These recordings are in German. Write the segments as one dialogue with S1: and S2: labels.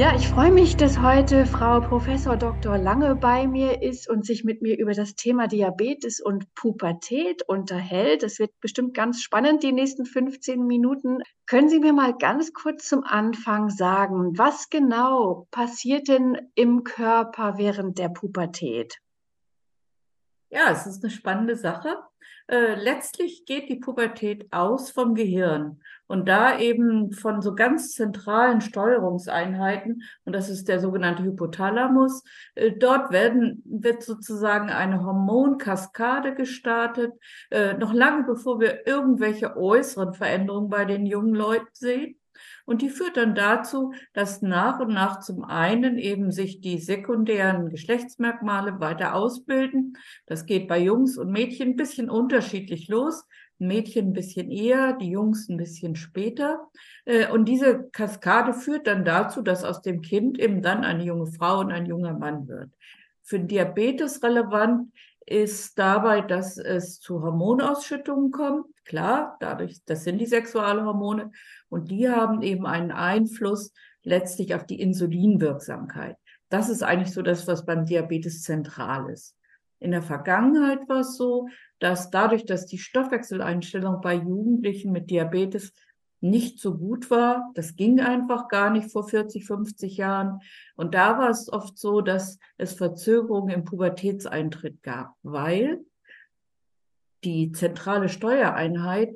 S1: Ja, ich freue mich, dass heute Frau Professor Dr. Lange bei mir ist und sich mit mir über das Thema Diabetes und Pubertät unterhält. Es wird bestimmt ganz spannend, die nächsten 15 Minuten. Können Sie mir mal ganz kurz zum Anfang sagen, was genau passiert denn im Körper während der Pubertät?
S2: Ja, es ist eine spannende Sache. Äh, letztlich geht die Pubertät aus vom Gehirn und da eben von so ganz zentralen Steuerungseinheiten, und das ist der sogenannte Hypothalamus. Äh, dort werden, wird sozusagen eine Hormonkaskade gestartet, äh, noch lange bevor wir irgendwelche äußeren Veränderungen bei den jungen Leuten sehen. Und die führt dann dazu, dass nach und nach zum einen eben sich die sekundären Geschlechtsmerkmale weiter ausbilden. Das geht bei Jungs und Mädchen ein bisschen unterschiedlich los. Mädchen ein bisschen eher, die Jungs ein bisschen später. Äh, und diese Kaskade führt dann dazu, dass aus dem Kind eben dann eine junge Frau und ein junger Mann wird. Für Diabetes relevant ist dabei, dass es zu Hormonausschüttungen kommt. Klar, dadurch, das sind die Sexualhormone und die haben eben einen Einfluss letztlich auf die Insulinwirksamkeit. Das ist eigentlich so das, was beim Diabetes zentral ist. In der Vergangenheit war es so, dass dadurch, dass die Stoffwechseleinstellung bei Jugendlichen mit Diabetes nicht so gut war. Das ging einfach gar nicht vor 40, 50 Jahren. Und da war es oft so, dass es Verzögerungen im Pubertätseintritt gab, weil die zentrale Steuereinheit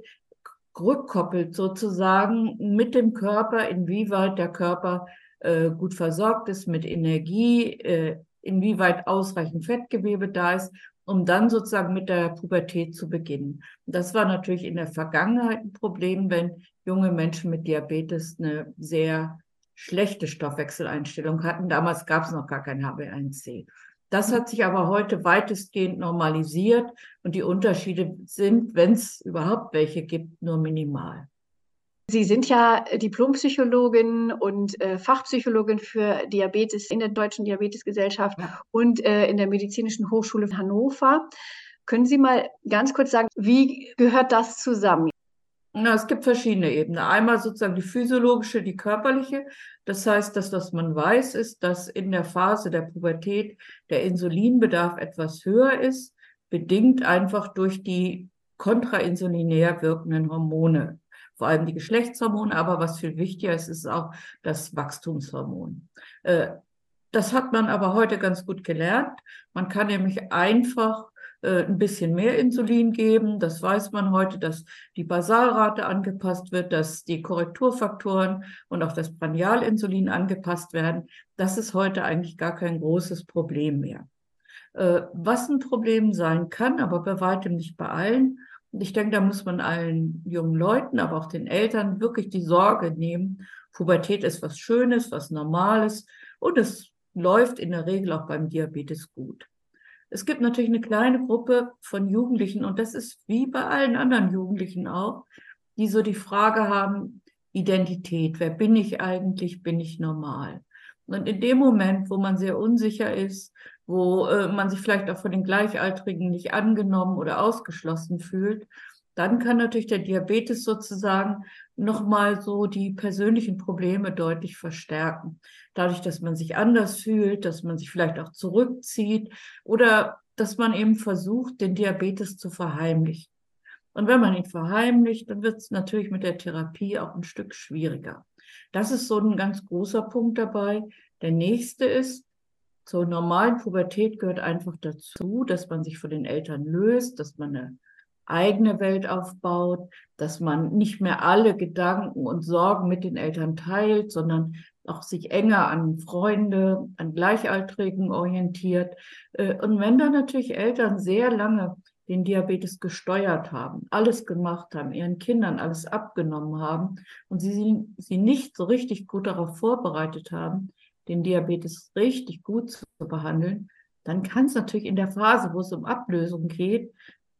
S2: rückkoppelt sozusagen mit dem Körper, inwieweit der Körper äh, gut versorgt ist mit Energie, äh, inwieweit ausreichend Fettgewebe da ist um dann sozusagen mit der Pubertät zu beginnen. Das war natürlich in der Vergangenheit ein Problem, wenn junge Menschen mit Diabetes eine sehr schlechte Stoffwechseleinstellung hatten. Damals gab es noch gar kein HB1C. Das hat sich aber heute weitestgehend normalisiert und die Unterschiede sind, wenn es überhaupt welche gibt, nur minimal.
S1: Sie sind ja Diplompsychologin und äh, Fachpsychologin für Diabetes in der Deutschen Diabetesgesellschaft ja. und äh, in der Medizinischen Hochschule Hannover. Können Sie mal ganz kurz sagen, wie gehört das zusammen?
S2: Na, es gibt verschiedene Ebenen. Einmal sozusagen die physiologische, die körperliche. Das heißt, das, was man weiß, ist, dass in der Phase der Pubertät der Insulinbedarf etwas höher ist, bedingt einfach durch die kontrainsulinär wirkenden Hormone vor allem die Geschlechtshormone, aber was viel wichtiger ist, ist auch das Wachstumshormon. Äh, das hat man aber heute ganz gut gelernt. Man kann nämlich einfach äh, ein bisschen mehr Insulin geben. Das weiß man heute, dass die Basalrate angepasst wird, dass die Korrekturfaktoren und auch das Prandialinsulin angepasst werden. Das ist heute eigentlich gar kein großes Problem mehr. Äh, was ein Problem sein kann, aber bei weitem nicht bei allen, ich denke, da muss man allen jungen Leuten, aber auch den Eltern wirklich die Sorge nehmen. Pubertät ist was Schönes, was Normales und es läuft in der Regel auch beim Diabetes gut. Es gibt natürlich eine kleine Gruppe von Jugendlichen und das ist wie bei allen anderen Jugendlichen auch, die so die Frage haben, Identität, wer bin ich eigentlich, bin ich normal? Und in dem Moment, wo man sehr unsicher ist, wo äh, man sich vielleicht auch von den Gleichaltrigen nicht angenommen oder ausgeschlossen fühlt, dann kann natürlich der Diabetes sozusagen nochmal so die persönlichen Probleme deutlich verstärken. Dadurch, dass man sich anders fühlt, dass man sich vielleicht auch zurückzieht oder dass man eben versucht, den Diabetes zu verheimlichen. Und wenn man ihn verheimlicht, dann wird es natürlich mit der Therapie auch ein Stück schwieriger. Das ist so ein ganz großer Punkt dabei. Der nächste ist, zur normalen Pubertät gehört einfach dazu, dass man sich von den Eltern löst, dass man eine eigene Welt aufbaut, dass man nicht mehr alle Gedanken und Sorgen mit den Eltern teilt, sondern auch sich enger an Freunde, an Gleichaltrigen orientiert. Äh, und wenn dann natürlich Eltern sehr lange den Diabetes gesteuert haben, alles gemacht haben, ihren Kindern alles abgenommen haben und sie sie nicht so richtig gut darauf vorbereitet haben, den Diabetes richtig gut zu behandeln, dann kann es natürlich in der Phase, wo es um Ablösung geht,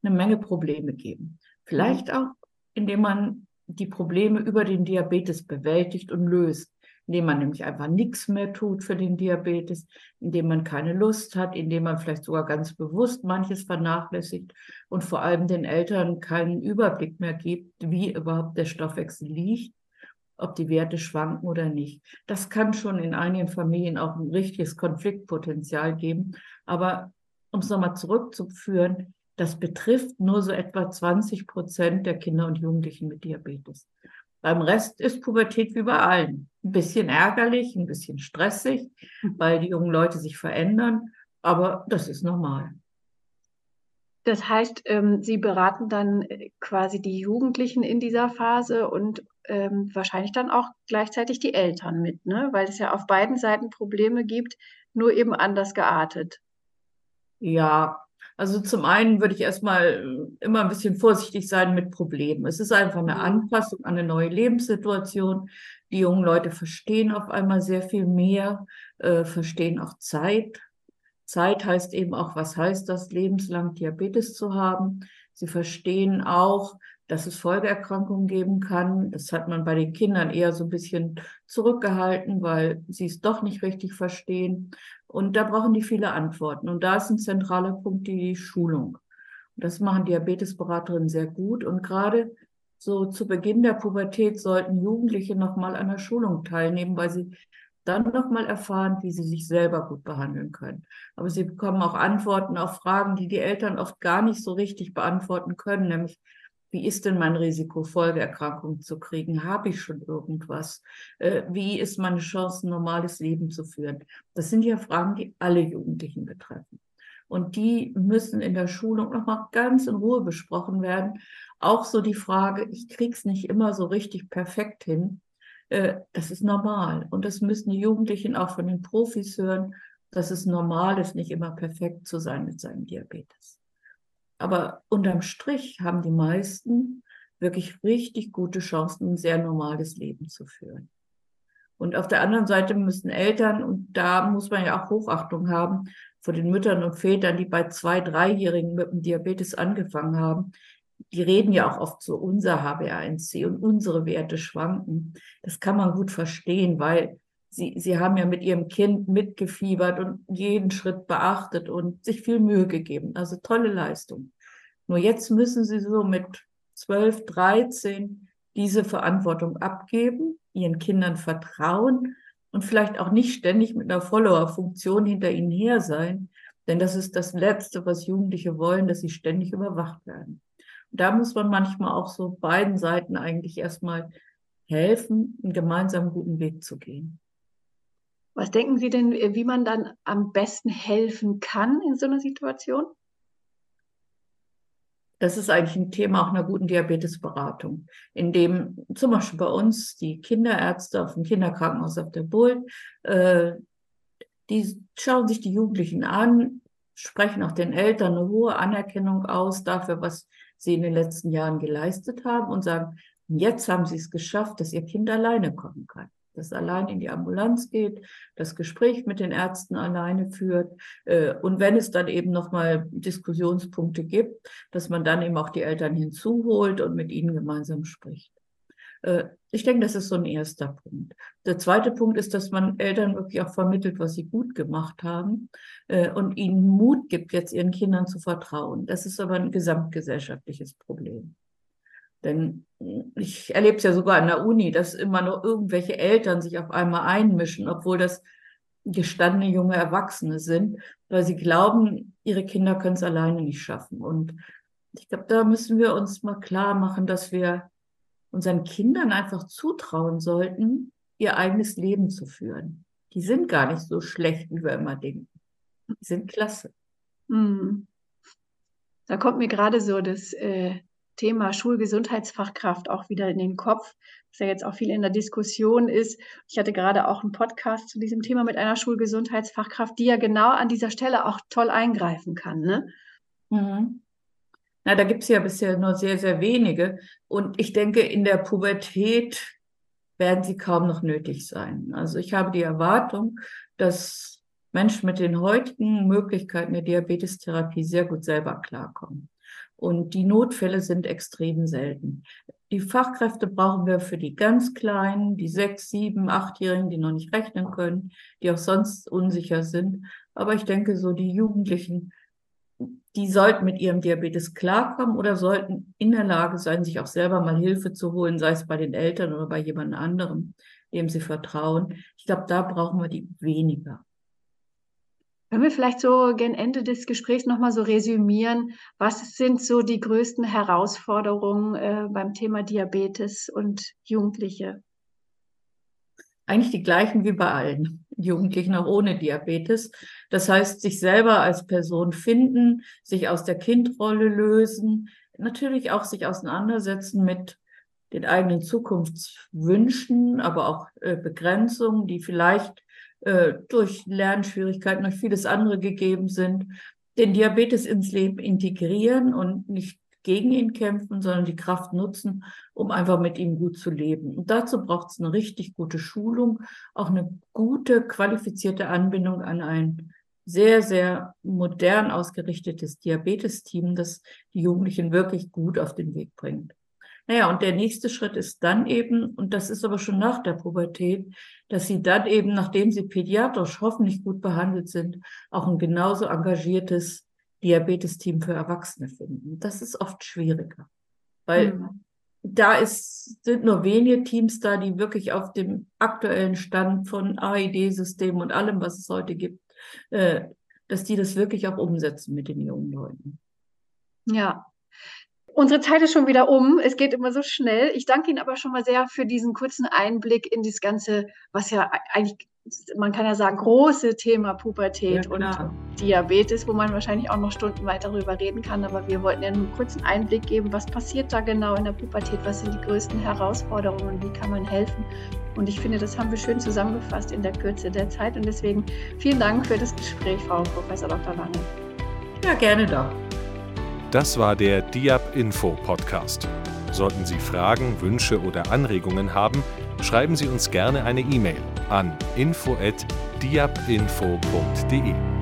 S2: eine Menge Probleme geben. Vielleicht auch, indem man die Probleme über den Diabetes bewältigt und löst, indem man nämlich einfach nichts mehr tut für den Diabetes, indem man keine Lust hat, indem man vielleicht sogar ganz bewusst manches vernachlässigt und vor allem den Eltern keinen Überblick mehr gibt, wie überhaupt der Stoffwechsel liegt ob die Werte schwanken oder nicht. Das kann schon in einigen Familien auch ein richtiges Konfliktpotenzial geben. Aber um es nochmal zurückzuführen, das betrifft nur so etwa 20 Prozent der Kinder und Jugendlichen mit Diabetes. Beim Rest ist Pubertät wie bei allen. Ein bisschen ärgerlich, ein bisschen stressig, weil die jungen Leute sich verändern, aber das ist normal.
S1: Das heißt, ähm, Sie beraten dann äh, quasi die Jugendlichen in dieser Phase und ähm, wahrscheinlich dann auch gleichzeitig die Eltern mit, ne? weil es ja auf beiden Seiten Probleme gibt, nur eben anders geartet.
S2: Ja, also zum einen würde ich erstmal äh, immer ein bisschen vorsichtig sein mit Problemen. Es ist einfach eine mhm. Anpassung an eine neue Lebenssituation. Die jungen Leute verstehen auf einmal sehr viel mehr, äh, verstehen auch Zeit. Zeit heißt eben auch, was heißt das, lebenslang Diabetes zu haben. Sie verstehen auch, dass es Folgeerkrankungen geben kann. Das hat man bei den Kindern eher so ein bisschen zurückgehalten, weil sie es doch nicht richtig verstehen. Und da brauchen die viele Antworten. Und da ist ein zentraler Punkt die Schulung. Das machen Diabetesberaterinnen sehr gut. Und gerade so zu Beginn der Pubertät sollten Jugendliche nochmal an der Schulung teilnehmen, weil sie dann nochmal erfahren, wie sie sich selber gut behandeln können. Aber sie bekommen auch Antworten auf Fragen, die die Eltern oft gar nicht so richtig beantworten können, nämlich wie ist denn mein Risiko, Folgeerkrankungen zu kriegen? Habe ich schon irgendwas? Äh, wie ist meine Chance, ein normales Leben zu führen? Das sind ja Fragen, die alle Jugendlichen betreffen. Und die müssen in der Schulung nochmal ganz in Ruhe besprochen werden. Auch so die Frage, ich krieg's nicht immer so richtig perfekt hin. Äh, das ist normal. Und das müssen die Jugendlichen auch von den Profis hören, dass es normal ist, nicht immer perfekt zu sein mit seinem Diabetes. Aber unterm Strich haben die meisten wirklich richtig gute Chancen, ein sehr normales Leben zu führen. Und auf der anderen Seite müssen Eltern, und da muss man ja auch Hochachtung haben vor den Müttern und Vätern, die bei zwei, dreijährigen mit dem Diabetes angefangen haben, die reden ja auch oft so, unser HbA1c und unsere Werte schwanken. Das kann man gut verstehen, weil sie, sie haben ja mit ihrem Kind mitgefiebert und jeden Schritt beachtet und sich viel Mühe gegeben. Also tolle Leistung. Nur jetzt müssen sie so mit 12, 13 diese Verantwortung abgeben, ihren Kindern vertrauen und vielleicht auch nicht ständig mit einer Follower-Funktion hinter ihnen her sein. Denn das ist das Letzte, was Jugendliche wollen, dass sie ständig überwacht werden. Und da muss man manchmal auch so beiden Seiten eigentlich erstmal helfen, einen gemeinsamen guten Weg zu gehen.
S1: Was denken Sie denn, wie man dann am besten helfen kann in so einer Situation?
S2: Das ist eigentlich ein Thema auch einer guten Diabetesberatung, in dem zum Beispiel bei uns die Kinderärzte auf dem Kinderkrankenhaus auf der Bull, äh, die schauen sich die Jugendlichen an, sprechen auch den Eltern eine hohe Anerkennung aus dafür, was sie in den letzten Jahren geleistet haben und sagen, jetzt haben sie es geschafft, dass ihr Kind alleine kommen kann das allein in die Ambulanz geht, das Gespräch mit den Ärzten alleine führt äh, und wenn es dann eben nochmal Diskussionspunkte gibt, dass man dann eben auch die Eltern hinzuholt und mit ihnen gemeinsam spricht. Äh, ich denke, das ist so ein erster Punkt. Der zweite Punkt ist, dass man Eltern wirklich auch vermittelt, was sie gut gemacht haben äh, und ihnen Mut gibt, jetzt ihren Kindern zu vertrauen. Das ist aber ein gesamtgesellschaftliches Problem. Denn ich erlebe es ja sogar an der Uni, dass immer noch irgendwelche Eltern sich auf einmal einmischen, obwohl das gestandene junge Erwachsene sind, weil sie glauben, ihre Kinder können es alleine nicht schaffen. Und ich glaube, da müssen wir uns mal klar machen, dass wir unseren Kindern einfach zutrauen sollten, ihr eigenes Leben zu führen. Die sind gar nicht so schlecht, wie wir immer denken. Die sind klasse.
S1: Hm. Da kommt mir gerade so das äh, Thema Schulgesundheitsfachkraft auch wieder in den Kopf, was ja jetzt auch viel in der Diskussion ist. Ich hatte gerade auch einen Podcast zu diesem Thema mit einer Schulgesundheitsfachkraft, die ja genau an dieser Stelle auch toll eingreifen kann. Ne?
S2: Mhm. Na, da gibt es ja bisher nur sehr, sehr wenige. Und ich denke, in der Pubertät werden sie kaum noch nötig sein. Also ich habe die Erwartung, dass Menschen mit den heutigen Möglichkeiten der Diabetestherapie sehr gut selber klarkommen. Und die Notfälle sind extrem selten. Die Fachkräfte brauchen wir für die ganz Kleinen, die sechs, sieben, achtjährigen, die noch nicht rechnen können, die auch sonst unsicher sind. Aber ich denke, so die Jugendlichen, die sollten mit ihrem Diabetes klarkommen oder sollten in der Lage sein, sich auch selber mal Hilfe zu holen, sei es bei den Eltern oder bei jemand anderem, dem sie vertrauen. Ich glaube, da brauchen wir die weniger.
S1: Können wir vielleicht so gen Ende des Gesprächs nochmal so resümieren, was sind so die größten Herausforderungen äh, beim Thema Diabetes und Jugendliche?
S2: Eigentlich die gleichen wie bei allen Jugendlichen auch ohne Diabetes. Das heißt, sich selber als Person finden, sich aus der Kindrolle lösen, natürlich auch sich auseinandersetzen mit den eigenen Zukunftswünschen, aber auch äh, Begrenzungen, die vielleicht äh, durch Lernschwierigkeiten, durch vieles andere gegeben sind, den Diabetes ins Leben integrieren und nicht gegen ihn kämpfen, sondern die Kraft nutzen, um einfach mit ihm gut zu leben. Und dazu braucht es eine richtig gute Schulung, auch eine gute, qualifizierte Anbindung an ein sehr, sehr modern ausgerichtetes Diabetesteam, das die Jugendlichen wirklich gut auf den Weg bringt. Naja, und der nächste Schritt ist dann eben, und das ist aber schon nach der Pubertät, dass sie dann eben, nachdem sie pädiatrisch hoffentlich gut behandelt sind, auch ein genauso engagiertes Diabetesteam für Erwachsene finden. Das ist oft schwieriger, weil mhm. da ist, sind nur wenige Teams da, die wirklich auf dem aktuellen Stand von AID-Systemen und allem, was es heute gibt, äh, dass die das wirklich auch umsetzen mit den jungen Leuten.
S1: Ja, Unsere Zeit ist schon wieder um. Es geht immer so schnell. Ich danke Ihnen aber schon mal sehr für diesen kurzen Einblick in das Ganze, was ja eigentlich, man kann ja sagen, große Thema Pubertät ja, und Diabetes, wo man wahrscheinlich auch noch Stunden weiter darüber reden kann. Aber wir wollten ja einen kurzen Einblick geben, was passiert da genau in der Pubertät, was sind die größten Herausforderungen wie kann man helfen. Und ich finde, das haben wir schön zusammengefasst in der Kürze der Zeit. Und deswegen vielen Dank für das Gespräch, Frau Professor Dr. Lange.
S2: Ja, gerne doch.
S3: Das war der Diab Info Podcast. Sollten Sie Fragen, Wünsche oder Anregungen haben, schreiben Sie uns gerne eine E-Mail an info@diabinfo.de.